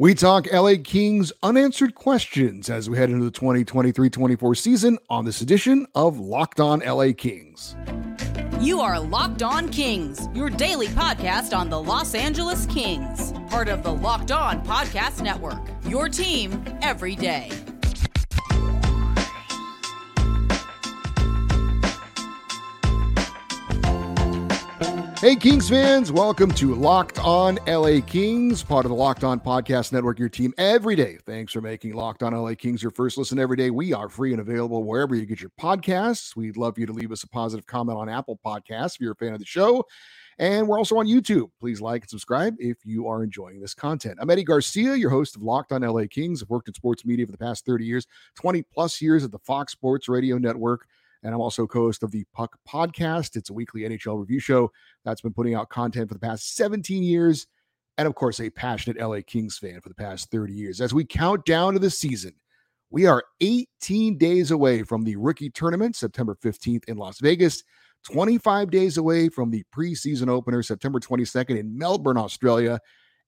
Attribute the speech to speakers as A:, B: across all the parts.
A: We talk LA Kings unanswered questions as we head into the 2023 24 season on this edition of Locked On LA Kings.
B: You are Locked On Kings, your daily podcast on the Los Angeles Kings, part of the Locked On Podcast Network. Your team every day.
A: Hey, Kings fans, welcome to Locked On LA Kings, part of the Locked On Podcast Network, your team every day. Thanks for making Locked On LA Kings your first listen every day. We are free and available wherever you get your podcasts. We'd love you to leave us a positive comment on Apple Podcasts if you're a fan of the show. And we're also on YouTube. Please like and subscribe if you are enjoying this content. I'm Eddie Garcia, your host of Locked On LA Kings. I've worked in sports media for the past 30 years, 20 plus years at the Fox Sports Radio Network and I'm also co-host of the Puck Podcast. It's a weekly NHL review show that's been putting out content for the past 17 years, and of course, a passionate LA Kings fan for the past 30 years. As we count down to the season, we are 18 days away from the rookie tournament, September 15th in Las Vegas. 25 days away from the preseason opener, September 22nd in Melbourne, Australia,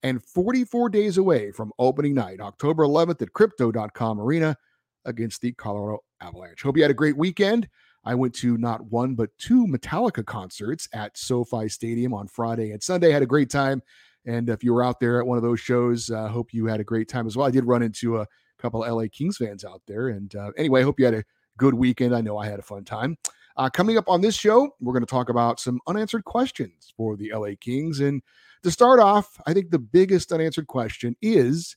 A: and 44 days away from opening night, October 11th at Crypto.com Arena against the Colorado Avalanche. Hope you had a great weekend. I went to not one, but two Metallica concerts at SoFi Stadium on Friday and Sunday. Had a great time. And if you were out there at one of those shows, I uh, hope you had a great time as well. I did run into a couple LA Kings fans out there. And uh, anyway, I hope you had a good weekend. I know I had a fun time. Uh, coming up on this show, we're going to talk about some unanswered questions for the LA Kings. And to start off, I think the biggest unanswered question is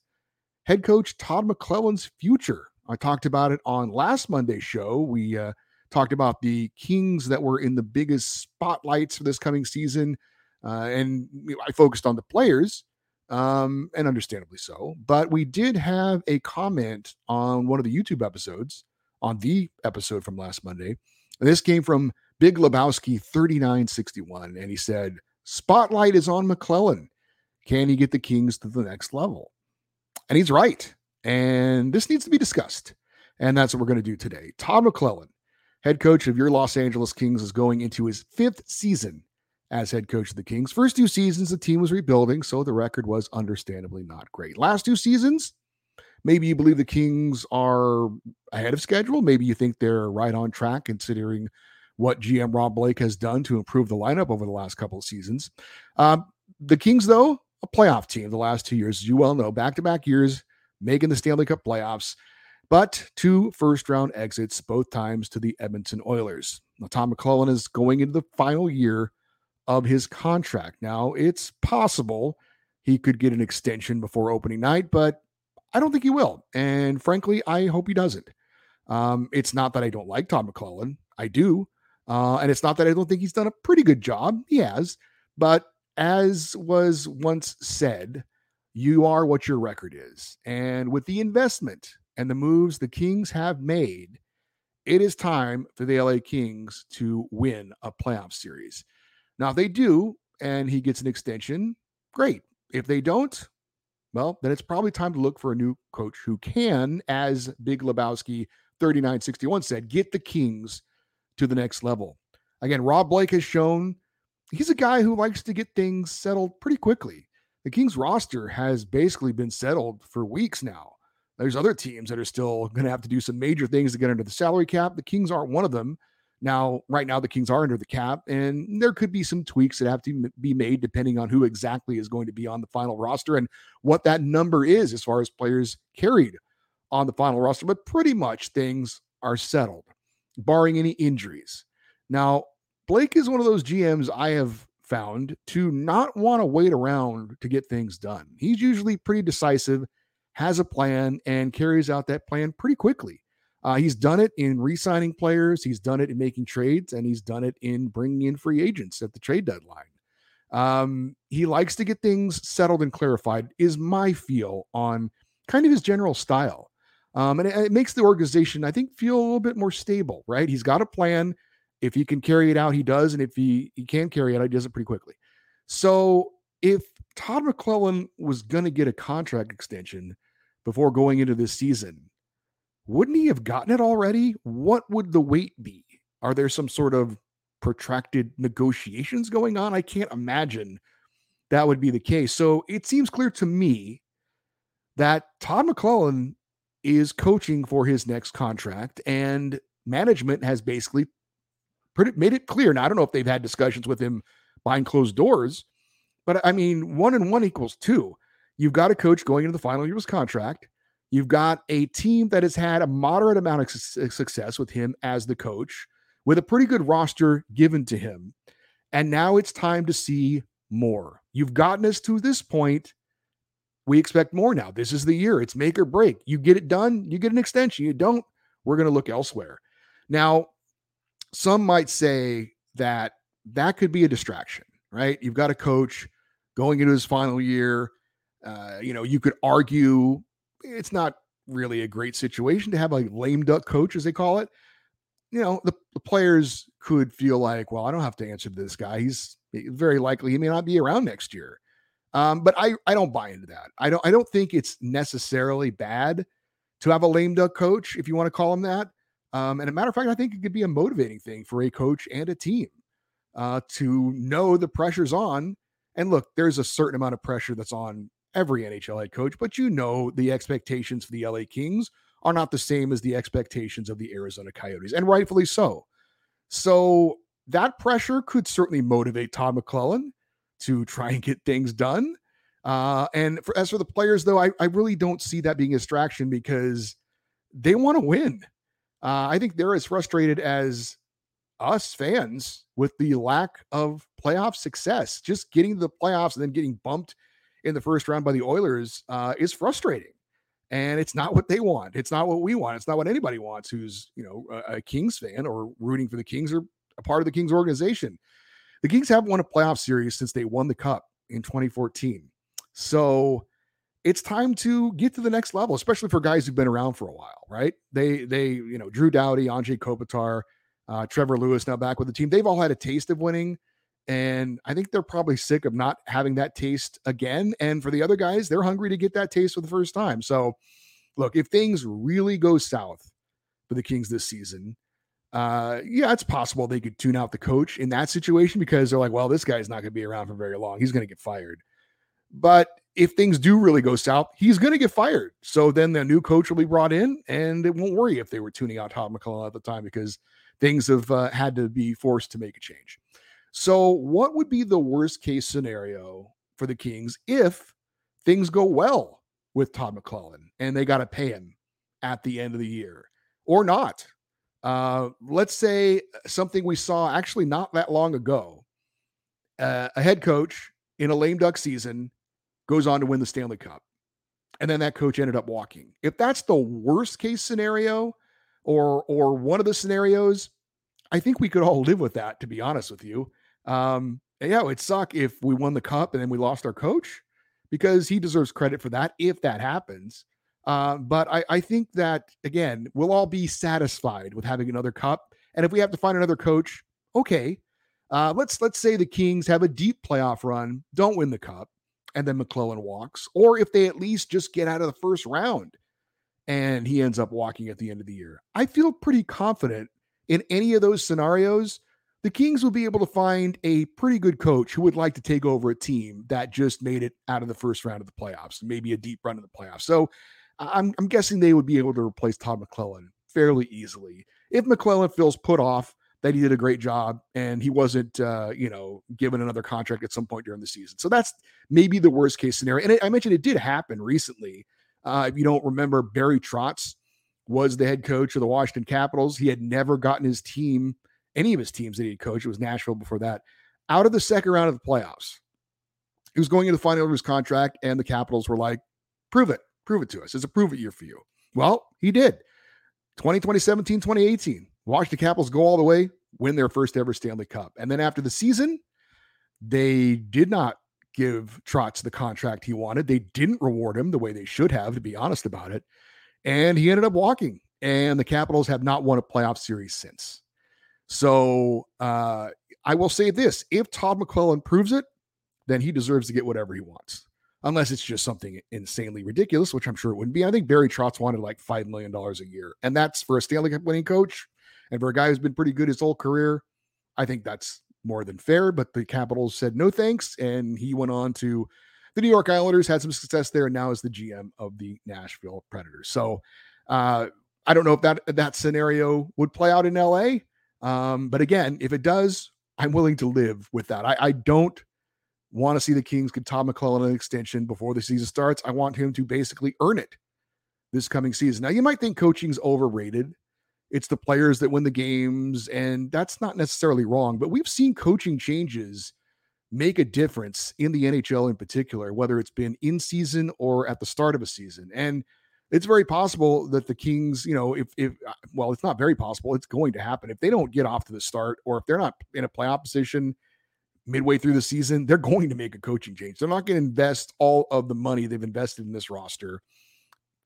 A: head coach Todd McLellan's future. I talked about it on last Monday's show. We uh, talked about the Kings that were in the biggest spotlights for this coming season. Uh, and I focused on the players, um, and understandably so. But we did have a comment on one of the YouTube episodes, on the episode from last Monday. And this came from Big Lebowski 3961. And he said, Spotlight is on McLellan. Can he get the Kings to the next level? And he's right. And this needs to be discussed. And that's what we're going to do today. Todd McLellan, head coach of your Los Angeles Kings, is going into his fifth season as head coach of the Kings. First two seasons, the team was rebuilding, so the record was understandably not great. Last two seasons, maybe you believe the Kings are ahead of schedule. Maybe you think they're right on track considering what GM Rob Blake has done to improve the lineup over the last couple of seasons. Um, the Kings, though, a playoff team the last two years, as you well know, back to back years making the Stanley Cup playoffs, but two first round exits, both times to the Edmonton Oilers. Now, Tom McLellan is going into the final year of his contract. Now, it's possible he could get an extension before opening night, but I don't think he will. And frankly, I hope he doesn't. Um, it's not that I don't like Tom McLellan, I do. Uh, and it's not that I don't think he's done a pretty good job. He has. But as was once said, you are what your record is. And with the investment and the moves the Kings have made, it is time for the LA Kings to win a playoff series. Now, if they do and he gets an extension, great. If they don't, well, then it's probably time to look for a new coach who can, as Big Lebowski 3961 said, get the Kings to the next level. Again, Rob Blake has shown he's a guy who likes to get things settled pretty quickly the Kings roster has basically been settled for weeks now. There's other teams that are still going to have to do some major things to get under the salary cap. The Kings aren't one of them. Now, right now, the Kings are under the cap, and there could be some tweaks that have to be made depending on who exactly is going to be on the final roster and what that number is as far as players carried on the final roster. But pretty much things are settled, barring any injuries. Now, Blake is one of those GMs I have found to not want to wait around to get things done. He's usually pretty decisive, has a plan, and carries out that plan pretty quickly. Uh, he's done it in re signing players, he's done it in making trades, and he's done it in bringing in free agents at the trade deadline. Um, he likes to get things settled and clarified, is my feel on kind of his general style. Um, and it, it makes the organization, I think, feel a little bit more stable, right? He's got a plan if he can carry it out, he does. And if he, he can carry it out, he does it pretty quickly. So if Todd McLellan was going to get a contract extension before going into this season, wouldn't he have gotten it already? What would the wait be? Are there some sort of protracted negotiations going on? I can't imagine that would be the case. So it seems clear to me that Todd McLellan is coaching for his next contract, and management has basically made it clear. Now, I don't know if they've had discussions with him behind closed doors, but I mean, one and one equals two. You've got a coach going into the final year of his contract. You've got a team that has had a moderate amount of uh, success with him as the coach, with a pretty good roster given to him. And now it's time to see more. You've gotten us to this point. We expect more now. This is the year. It's make or break. You get it done, you get an extension. You don't, we're going to look elsewhere. Now, some might say that that could be a distraction, right? You've got a coach going into his final year. Uh, you know, you could argue it's not really a great situation to have a lame duck coach, as they call it. You know, the, the players could feel like, well, I don't have to answer to this guy. He's very likely he may not be around next year. Um, but I, I don't buy into that. I don't I don't think it's necessarily bad to have a lame duck coach, if you want to call him that. Um, and a matter of fact, I think it could be a motivating thing for a coach and a team uh, to know the pressure's on. And look, there's a certain amount of pressure that's on every NHL head coach, but you know the expectations for the LA Kings are not the same as the expectations of the Arizona Coyotes, and rightfully so. So that pressure could certainly motivate Todd McLellan to try and get things done. Uh, and for, as for the players, though, I, I really don't see that being a distraction because they want to win. Uh, I think they're as frustrated as us fans with the lack of playoff success. Just getting to the playoffs and then getting bumped in the first round by the Oilers uh, is frustrating. And it's not what they want. It's not what we want. It's not what anybody wants who's, you know, a, a Kings fan or rooting for the Kings or a part of the Kings organization. The Kings haven't won a playoff series since they won the cup in 2014. So it's time to get to the next level, especially for guys who've been around for a while, right? They they you know Drew Doughty, Anze Kopitar, uh, Trevor Lewis now back with the team. They've all had a taste of winning, and I think they're probably sick of not having that taste again. And for the other guys, they're hungry to get that taste for the first time. So, look, if things really go south for the Kings this season, uh, yeah, it's possible they could tune out the coach in that situation because they're like, well, this guy's not going to be around for very long. He's going to get fired. But if things do really go south, he's going to get fired. So then the new coach will be brought in, and it won't worry if they were tuning out Todd McLellan at the time because things have uh, had to be forced to make a change. So, what would be the worst case scenario for the Kings if things go well with Todd McLellan and they got to pay him at the end of the year or not? Uh, let's say something we saw actually not that long ago uh, a head coach in a lame duck season goes on to win the Stanley Cup. And then that coach ended up walking. If that's the worst case scenario or or one of the scenarios, I think we could all live with that, to be honest with you. Um, yeah, it'd suck if we won the cup and then we lost our coach because he deserves credit for that if that happens. Uh, but I, I think that again, we'll all be satisfied with having another cup. And if we have to find another coach, okay. Uh, let's let's say the Kings have a deep playoff run, don't win the cup and then McLellan walks, or if they at least just get out of the first round and he ends up walking at the end of the year. I feel pretty confident in any of those scenarios. The Kings will be able to find a pretty good coach who would like to take over a team that just made it out of the first round of the playoffs, maybe a deep run of the playoffs. So I'm, I'm guessing they would be able to replace Todd McLellan fairly easily. If McLellan feels put off that he did a great job and he wasn't, uh, you know, given another contract at some point during the season. So that's maybe the worst case scenario. And I mentioned it did happen recently. Uh, if you don't remember, Barry Trotz was the head coach of the Washington Capitals. He had never gotten his team, any of his teams that he had coached, it was Nashville before that, out of the second round of the playoffs. He was going into the final of his contract, and the Capitals were like, prove it, prove it to us. It's a prove it year for you. Well, he did. 20, 2017, 2018. Watch the Capitals go all the way, win their first ever Stanley Cup. And then after the season, they did not give Trotz the contract he wanted. They didn't reward him the way they should have, to be honest about it. And he ended up walking. And the Capitals have not won a playoff series since. So uh, I will say this if Todd McLellan proves it, then he deserves to get whatever he wants unless it's just something insanely ridiculous, which I'm sure it wouldn't be. I think Barry Trotz wanted like $5 million a year. And that's for a Stanley Cup winning coach. And for a guy who's been pretty good his whole career, I think that's more than fair. But the Capitals said no thanks. And he went on to the New York Islanders had some success there, and now is the GM of the Nashville Predators. So uh, I don't know if that that scenario would play out in LA. Um, but again, if it does, I'm willing to live with that. I, I don't want to see the Kings get Tom McLellan an extension before the season starts. I want him to basically earn it this coming season. Now, you might think coaching's overrated. It's the players that win the games, and that's not necessarily wrong, but we've seen coaching changes make a difference in the NHL in particular, whether it's been in season or at the start of a season. And it's very possible that the Kings, you know, if if uh, well, it's not very possible, it's going to happen. If they don't get off to the start or if they're not in a playoff position midway through the season, they're going to make a coaching change. They're not going to invest all of the money they've invested in this roster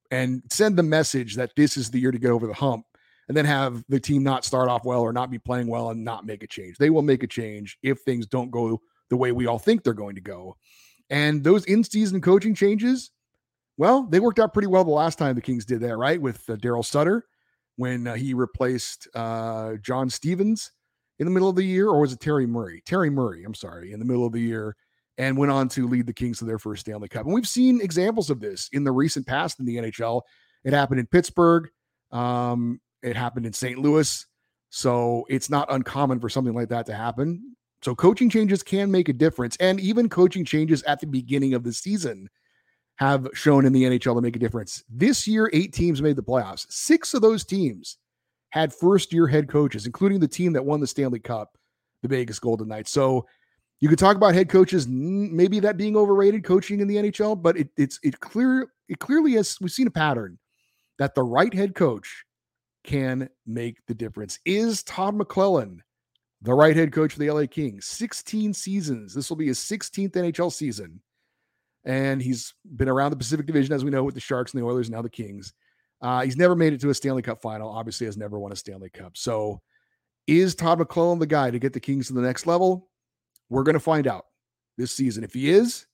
A: and send the message that this is the year to get over the hump and then have the team not start off well or not be playing well and not make a change. They will make a change if things don't go the way we all think they're going to go. And those in season coaching changes, well, they worked out pretty well the last time the Kings did that, right? With uh, Daryl Sutter when uh, he replaced uh, John Stevens in the middle of the year, or was it Terry Murray? Terry Murray, I'm sorry, in the middle of the year, and went on to lead the Kings to their first Stanley Cup. And we've seen examples of this in the recent past in the NHL. It happened in Pittsburgh, um, it happened in St. Louis. So it's not uncommon for something like that to happen. So coaching changes can make a difference. And even coaching changes at the beginning of the season have shown in the NHL to make a difference. This year, eight teams made the playoffs. Six of those teams had first year head coaches, including the team that won the Stanley Cup, the Vegas Golden Knights. So you could talk about head coaches, maybe that being overrated coaching in the NHL, but it, it's it clear it clearly has we've seen a pattern that the right head coach can make the difference. Is Todd McLellan the right head coach for the LA Kings? 16 seasons. This will be his 16th NHL season and he's been around the Pacific Division, as we know, with the Sharks and the Oilers, now the Kings. Uh, he's never made it to a Stanley Cup final. Obviously, has never won a Stanley Cup. So, is Todd McLellan the guy to get the Kings to the next level? We're going to find out this season. If he is,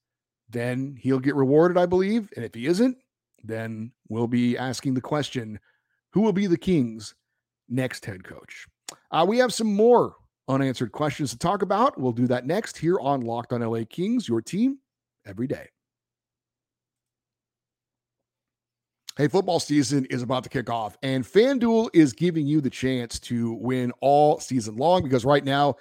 A: then he'll get rewarded, I believe. And if he isn't, then we'll be asking the question who will be the Kings' next head coach? Uh, we have some more unanswered questions to talk about. We'll do that next here on Locked on LA Kings, your team every day. Hey, football season is about to kick off, and FanDuel is giving you the chance to win all season long because right now,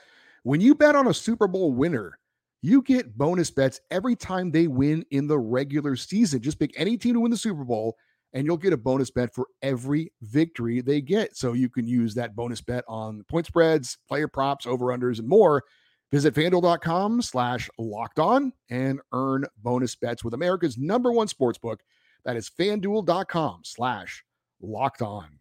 A: when you bet on a Super Bowl winner, you get bonus bets every time they win in the regular season. Just pick any team to win the Super Bowl, and you'll get a bonus bet for every victory they get. So you can use that bonus bet on point spreads, player props, over unders, and more. Visit fanduel.com slash locked on and earn bonus bets with America's number one sports book that is fanduel.com slash locked on.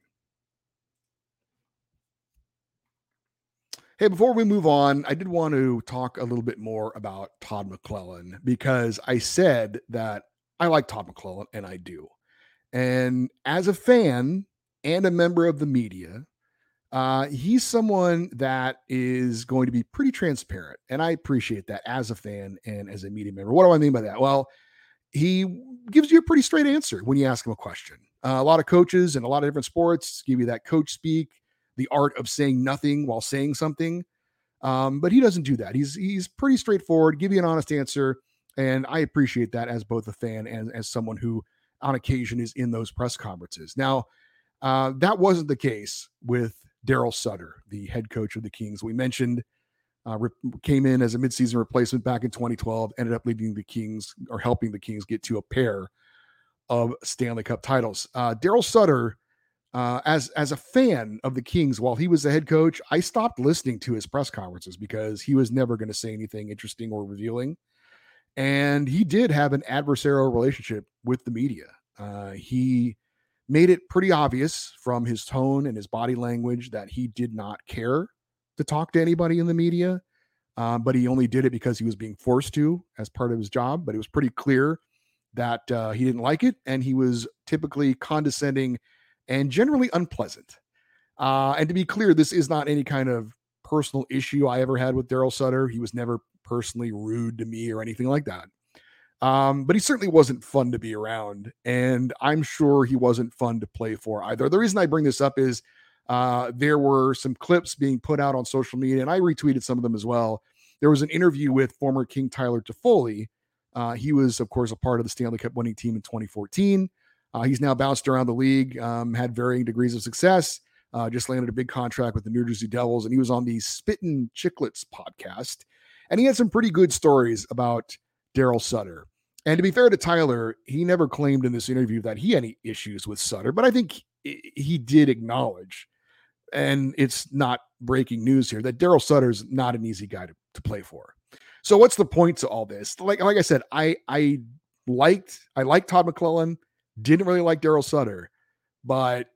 A: Hey, before we move on, I did want to talk a little bit more about Todd McLellan because I said that I like Todd McLellan and I do. And as a fan and a member of the media, uh, he's someone that is going to be pretty transparent. And I appreciate that as a fan and as a media member. What do I mean by that? Well, he gives you a pretty straight answer when you ask him a question. Uh, a lot of coaches and a lot of different sports give you that coach speak, the art of saying nothing while saying something. Um, but he doesn't do that. He's he's pretty straightforward, give you an honest answer, and I appreciate that as both a fan and as someone who, on occasion, is in those press conferences. Now, uh, that wasn't the case with Daryl Sutter, the head coach of the Kings. We mentioned uh, re- came in as a midseason replacement back in 2012, ended up leading the Kings or helping the Kings get to a pair of Stanley Cup titles. Uh, Daryl Sutter, uh, as as a fan of the Kings, while he was the head coach, I stopped listening to his press conferences because he was never going to say anything interesting or revealing. And he did have an adversarial relationship with the media. Uh, he made it pretty obvious from his tone and his body language that he did not care to talk to anybody in the media, um, but he only did it because he was being forced to as part of his job. But it was pretty clear that uh, he didn't like it, and he was typically condescending and generally unpleasant. Uh, and to be clear, this is not any kind of personal issue I ever had with Daryl Sutter. He was never personally rude to me or anything like that. Um, but he certainly wasn't fun to be around, and I'm sure he wasn't fun to play for either. The reason I bring this up is uh, there were some clips being put out on social media, and I retweeted some of them as well. There was an interview with former King Tyler Toffoli Uh, he was, of course, a part of the Stanley Cup winning team in 2014. Uh, he's now bounced around the league, um, had varying degrees of success. Uh, just landed a big contract with the New Jersey Devils, and he was on the Spittin' Chicklets podcast, and he had some pretty good stories about Daryl Sutter. And to be fair to Tyler, he never claimed in this interview that he had any issues with Sutter, but I think he did acknowledge, and it's not breaking news here, that Daryl Sutter's not an easy guy to, to play for. So what's the point to all this? Like, like I said, I I liked I liked Todd McLellan, didn't really like Daryl Sutter, but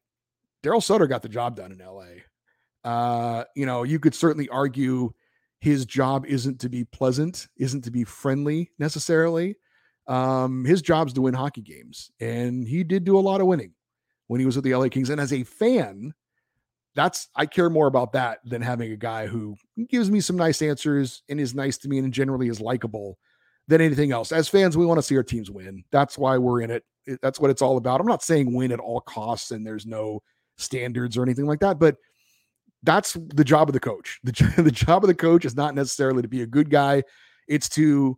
A: Daryl Sutter got the job done in LA. Uh, you know, you could certainly argue his job isn't to be pleasant, isn't to be friendly necessarily. Um, his job's to win hockey games, and he did do a lot of winning when he was with the LA Kings. And as a fan, that's I care more about that than having a guy who gives me some nice answers and is nice to me and generally is likable than anything else. As fans, we want to see our teams win. That's why we're in it. That's what it's all about. I'm not saying win at all costs and there's no standards or anything like that, but that's the job of the coach. The, the job of the coach is not necessarily to be a good guy, it's to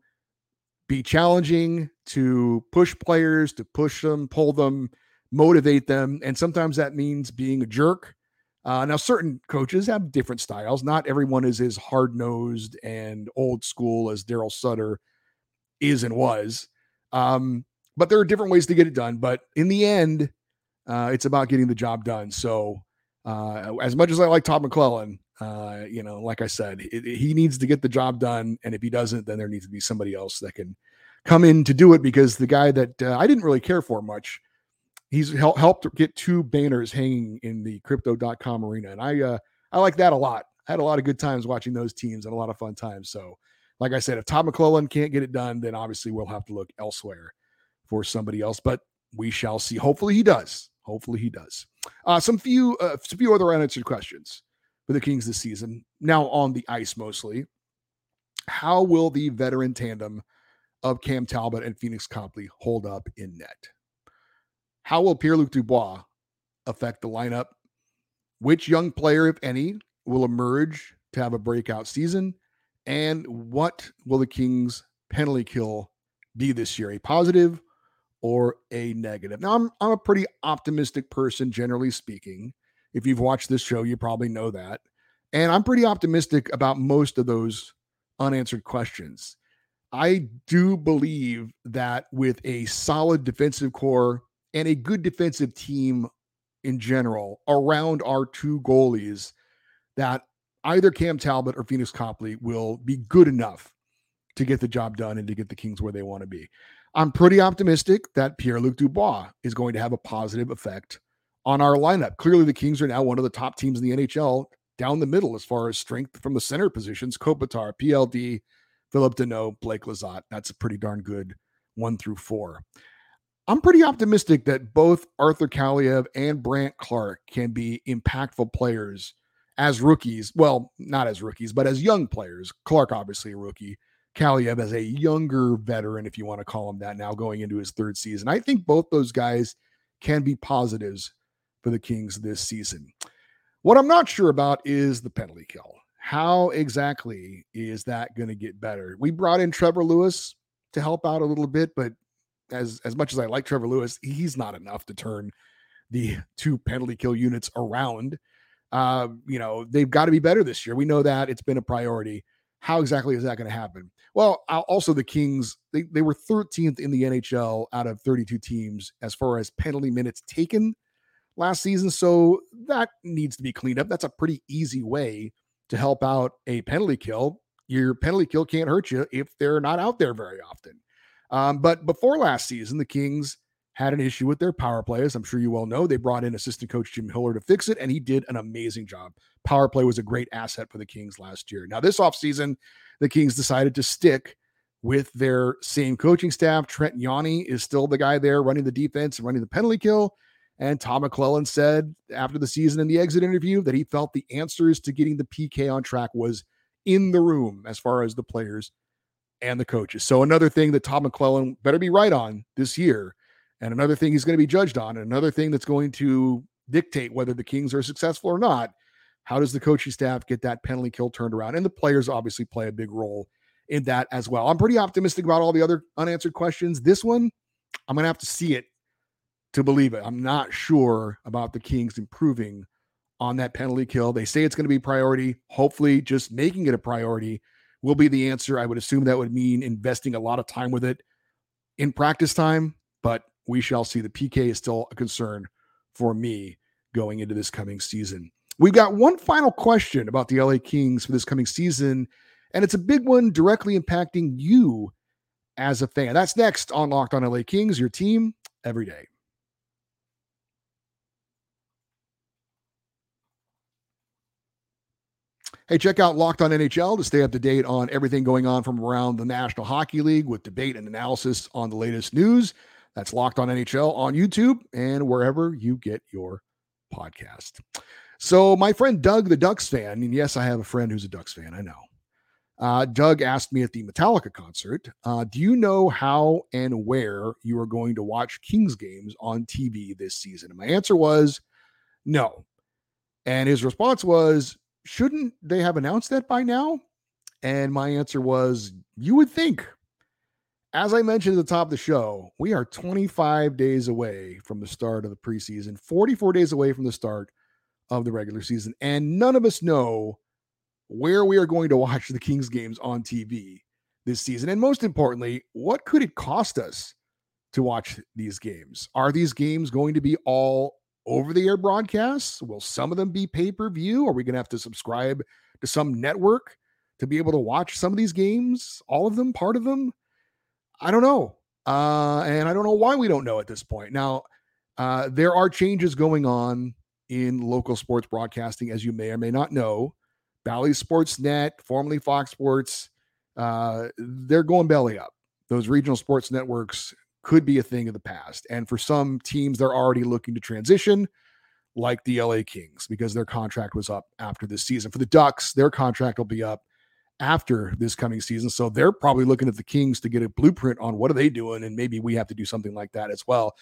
A: be challenging, to push players, to push them, pull them, motivate them. And sometimes that means being a jerk. Uh, now, certain coaches have different styles. Not everyone is as hard nosed and old school as Daryl Sutter is and was. Um, but there are different ways to get it done. But in the end, uh, it's about getting the job done. So, uh, as much as I like Todd McLellan, uh, you know, like I said, it, it, he needs to get the job done, and if he doesn't, then there needs to be somebody else that can come in to do it. Because the guy that uh, I didn't really care for much, he's hel- helped get two banners hanging in the Crypto.com arena, and I uh, I like that a lot. I had a lot of good times watching those teams and a lot of fun times. So, like I said, if Todd McLellan can't get it done, then obviously we'll have to look elsewhere for somebody else. But we shall see. Hopefully he does. Hopefully he does. Uh, some few, uh, some few other unanswered questions for the Kings this season. Now on the ice mostly. How will the veteran tandem of Cam Talbot and Pheonix Copley hold up in net? How will Pierre Luc Dubois affect the lineup? Which young player, if any, will emerge to have a breakout season? And what will the Kings penalty kill be this year? A positive or a negative. Now, I'm, I'm a pretty optimistic person, generally speaking. If you've watched this show, you probably know that. And I'm pretty optimistic about most of those unanswered questions. I do believe that with a solid defensive core and a good defensive team in general around our two goalies, that either Cam Talbot or Pheonix Copley will be good enough to get the job done and to get the Kings where they want to be. I'm pretty optimistic that Pierre Luc Dubois is going to have a positive effect on our lineup. Clearly, the Kings are now one of the top teams in the NHL down the middle as far as strength from the center positions. Kopitar, PLD, Phillip Danault, Blake Lizotte. That's a pretty darn good one through four. I'm pretty optimistic that both Arthur Kaliyev and Brandt Clarke can be impactful players as rookies. Well, not as rookies, but as young players. Clarke, obviously, a rookie Kaliyev as a younger veteran, if you want to call him that now, going into his third season. I think both those guys can be positives for the Kings this season. What I'm not sure about is the penalty kill. How exactly is that going to get better? We brought in Trevor Lewis to help out a little bit, but as as much as I like Trevor Lewis, he's not enough to turn the two penalty kill units around. Uh, you know, they've got to be better this year. We know that it's been a priority. How exactly is that going to happen? Well, also the Kings, they, they were 13th in the NHL out of 32 teams as far as penalty minutes taken last season. So that needs to be cleaned up. That's a pretty easy way to help out a penalty kill. Your penalty kill can't hurt you if they're not out there very often. Um, but before last season, the Kings had an issue with their power play. As I'm sure you all know, they brought in assistant coach Jim Hiller to fix it, and he did an amazing job. Power play was a great asset for the Kings last year. Now, this offseason, the Kings decided to stick with their same coaching staff. Trent Yawney is still the guy there running the defense and running the penalty kill. And Tom McLellan said after the season in the exit interview that he felt the answers to getting the PK on track was in the room as far as the players and the coaches. So another thing that Tom McLellan better be right on this year and another thing he's going to be judged on, and another thing that's going to dictate whether the Kings are successful or not. How does the coaching staff get that penalty kill turned around? And the players obviously play a big role in that as well. I'm pretty optimistic about all the other unanswered questions. This one, I'm going to have to see it to believe it. I'm not sure about the Kings improving on that penalty kill. They say it's going to be priority. Hopefully, just making it a priority will be the answer. I would assume that would mean investing a lot of time with it in practice time, but we shall see. The PK is still a concern for me going into this coming season. We've got one final question about the LA Kings for this coming season, and it's a big one directly impacting you as a fan. That's next on Locked on LA Kings, your team every day. Hey, check out Locked On NHL to stay up to date on everything going on from around the National Hockey League with debate and analysis on the latest news. That's Locked On NHL on YouTube and wherever you get your podcast. So, my friend Doug, the Ducks fan, and yes, I have a friend who's a Ducks fan, I know. Uh, Doug asked me at the Metallica concert, uh, Do you know how and where you are going to watch Kings games on TV this season? And my answer was no. And his response was, shouldn't they have announced that by now? And my answer was, you would think. As I mentioned at the top of the show, we are 25 days away from the start of the preseason, 44 days away from the start of the regular season, and none of us know where we are going to watch the Kings games on TV this season. And most importantly, what could it cost us to watch these games? Are these games going to be all over the air broadcasts? Will some of them be pay per view? Are we going to have to subscribe to some network to be able to watch some of these games? All of them? Part of them? I don't know. Uh, and I don't know why we don't know at this point. Now, uh, there are changes going on in local sports broadcasting, as you may or may not know. Bally Sports Net, formerly Fox Sports, uh, they're going belly up. Those regional sports networks could be a thing of the past. And for some teams, they're already looking to transition, like the LA Kings, because their contract was up after this season. For the Ducks, their contract will be up after this coming season. So they're probably looking at the Kings to get a blueprint on what are they doing, and maybe we have to do something like that as well.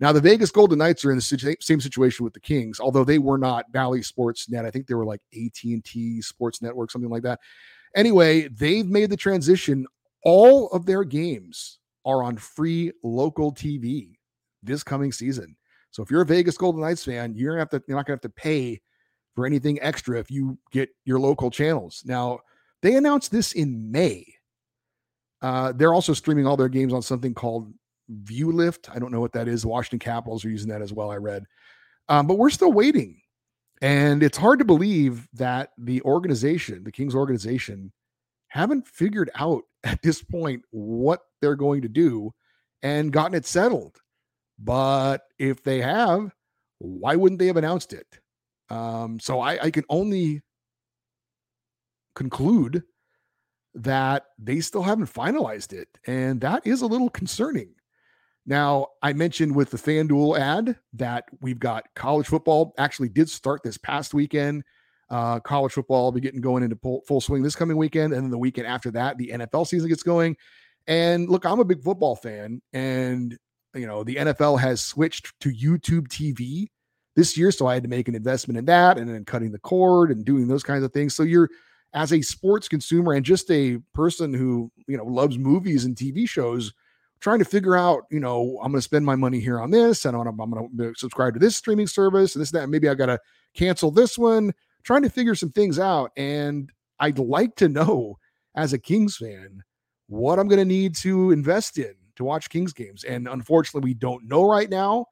A: Now the Vegas Golden Knights are in the same situation with the Kings, although they were not Bally Sports Net. I think they were like AT and T Sports Network, something like that. Anyway, they've made the transition. All of their games are on free local TV this coming season. So if you're a Vegas Golden Knights fan, you're gonna have to you're not gonna have to pay for anything extra if you get your local channels. Now they announced this in May. Uh, they're also streaming all their games on something called ViewLift. I don't know what that is. The Washington Capitals are using that as well. I read, um, but we're still waiting, and it's hard to believe that the organization, the Kings organization, haven't figured out at this point what they're going to do and gotten it settled. But if they have, why wouldn't they have announced it? Um, so I, I can only conclude that they still haven't finalized it. And that is a little concerning. Now, I mentioned with the FanDuel ad that we've got college football actually did start this past weekend. Uh, college football will be getting going into full swing this coming weekend. And then the weekend after that, the NFL season gets going. And look, I'm a big football fan. And, you know, the NFL has switched to YouTube TV this year. So I had to make an investment in that and then cutting the cord and doing those kinds of things. So you're, as a sports consumer and just a person who you know loves movies and TV shows, trying to figure out, you know, I'm going to spend my money here on this, and I'm going to subscribe to this streaming service, and this and that. Maybe I got to cancel this one. Trying to figure some things out, and I'd like to know as a Kings fan what I'm going to need to invest in to watch Kings games. And unfortunately, we don't know right now.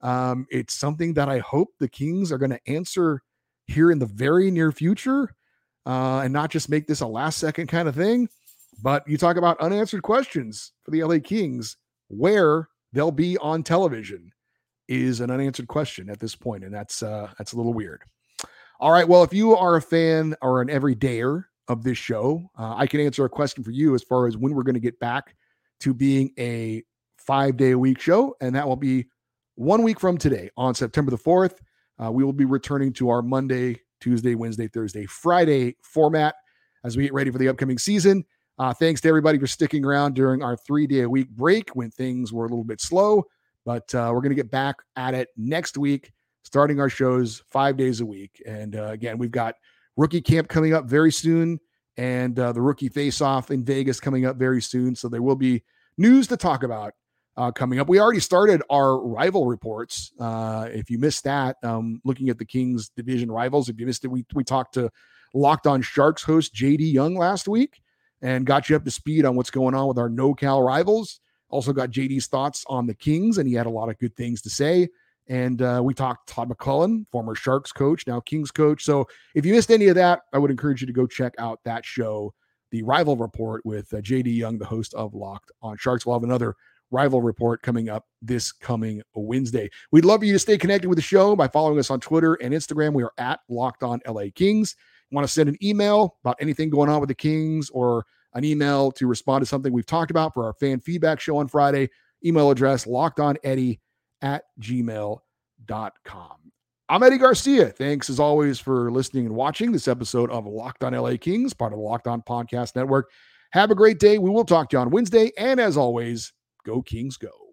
A: Um, it's something that I hope the Kings are going to answer here in the very near future uh, and not just make this a last second kind of thing. But you talk about unanswered questions for the LA Kings, where they'll be on television is an unanswered question at this point, and that's uh, that's a little weird. All right, well, if you are a fan or an everydayer of this show, uh, I can answer a question for you as far as when we're going to get back to being a five day a week show, and that will be one week from today on September the fourth. Uh, we will be returning to our Monday Tuesday, Wednesday, Thursday, Friday format as we get ready for the upcoming season. Uh, thanks to everybody for sticking around during our three day a week break when things were a little bit slow. But uh, we're going to get back at it next week, starting our shows five days a week. And uh, again, we've got rookie camp coming up very soon. and uh, the rookie face-off in Vegas coming up very soon. So there will be news to talk about uh, coming up. We already started our rival reports. Uh, if you missed that, um, looking at the Kings division rivals, if you missed it, we we talked to Locked On Sharks host JD Young last week and got you up to speed on what's going on with our NoCal rivals. Also got JD's thoughts on the Kings, and he had a lot of good things to say. And uh, we talked Todd McLellan, former Sharks coach, now Kings coach. So if you missed any of that, I would encourage you to go check out that show, the Rival Report with uh, JD Young, the host of Locked on Sharks. We'll have another rival report coming up this coming Wednesday. We'd love for you to stay connected with the show by following us on Twitter and Instagram. We are at Locked On LA Kings. Want to send an email about anything going on with the Kings or an email to respond to something we've talked about for our fan feedback show on Friday? Email address lockedoneddie at gmail.com. I'm Eddie Garcia. Thanks as always for listening and watching this episode of Locked On LA Kings, part of the Locked On Podcast Network. Have a great day. We will talk to you on Wednesday. And as always, go Kings go.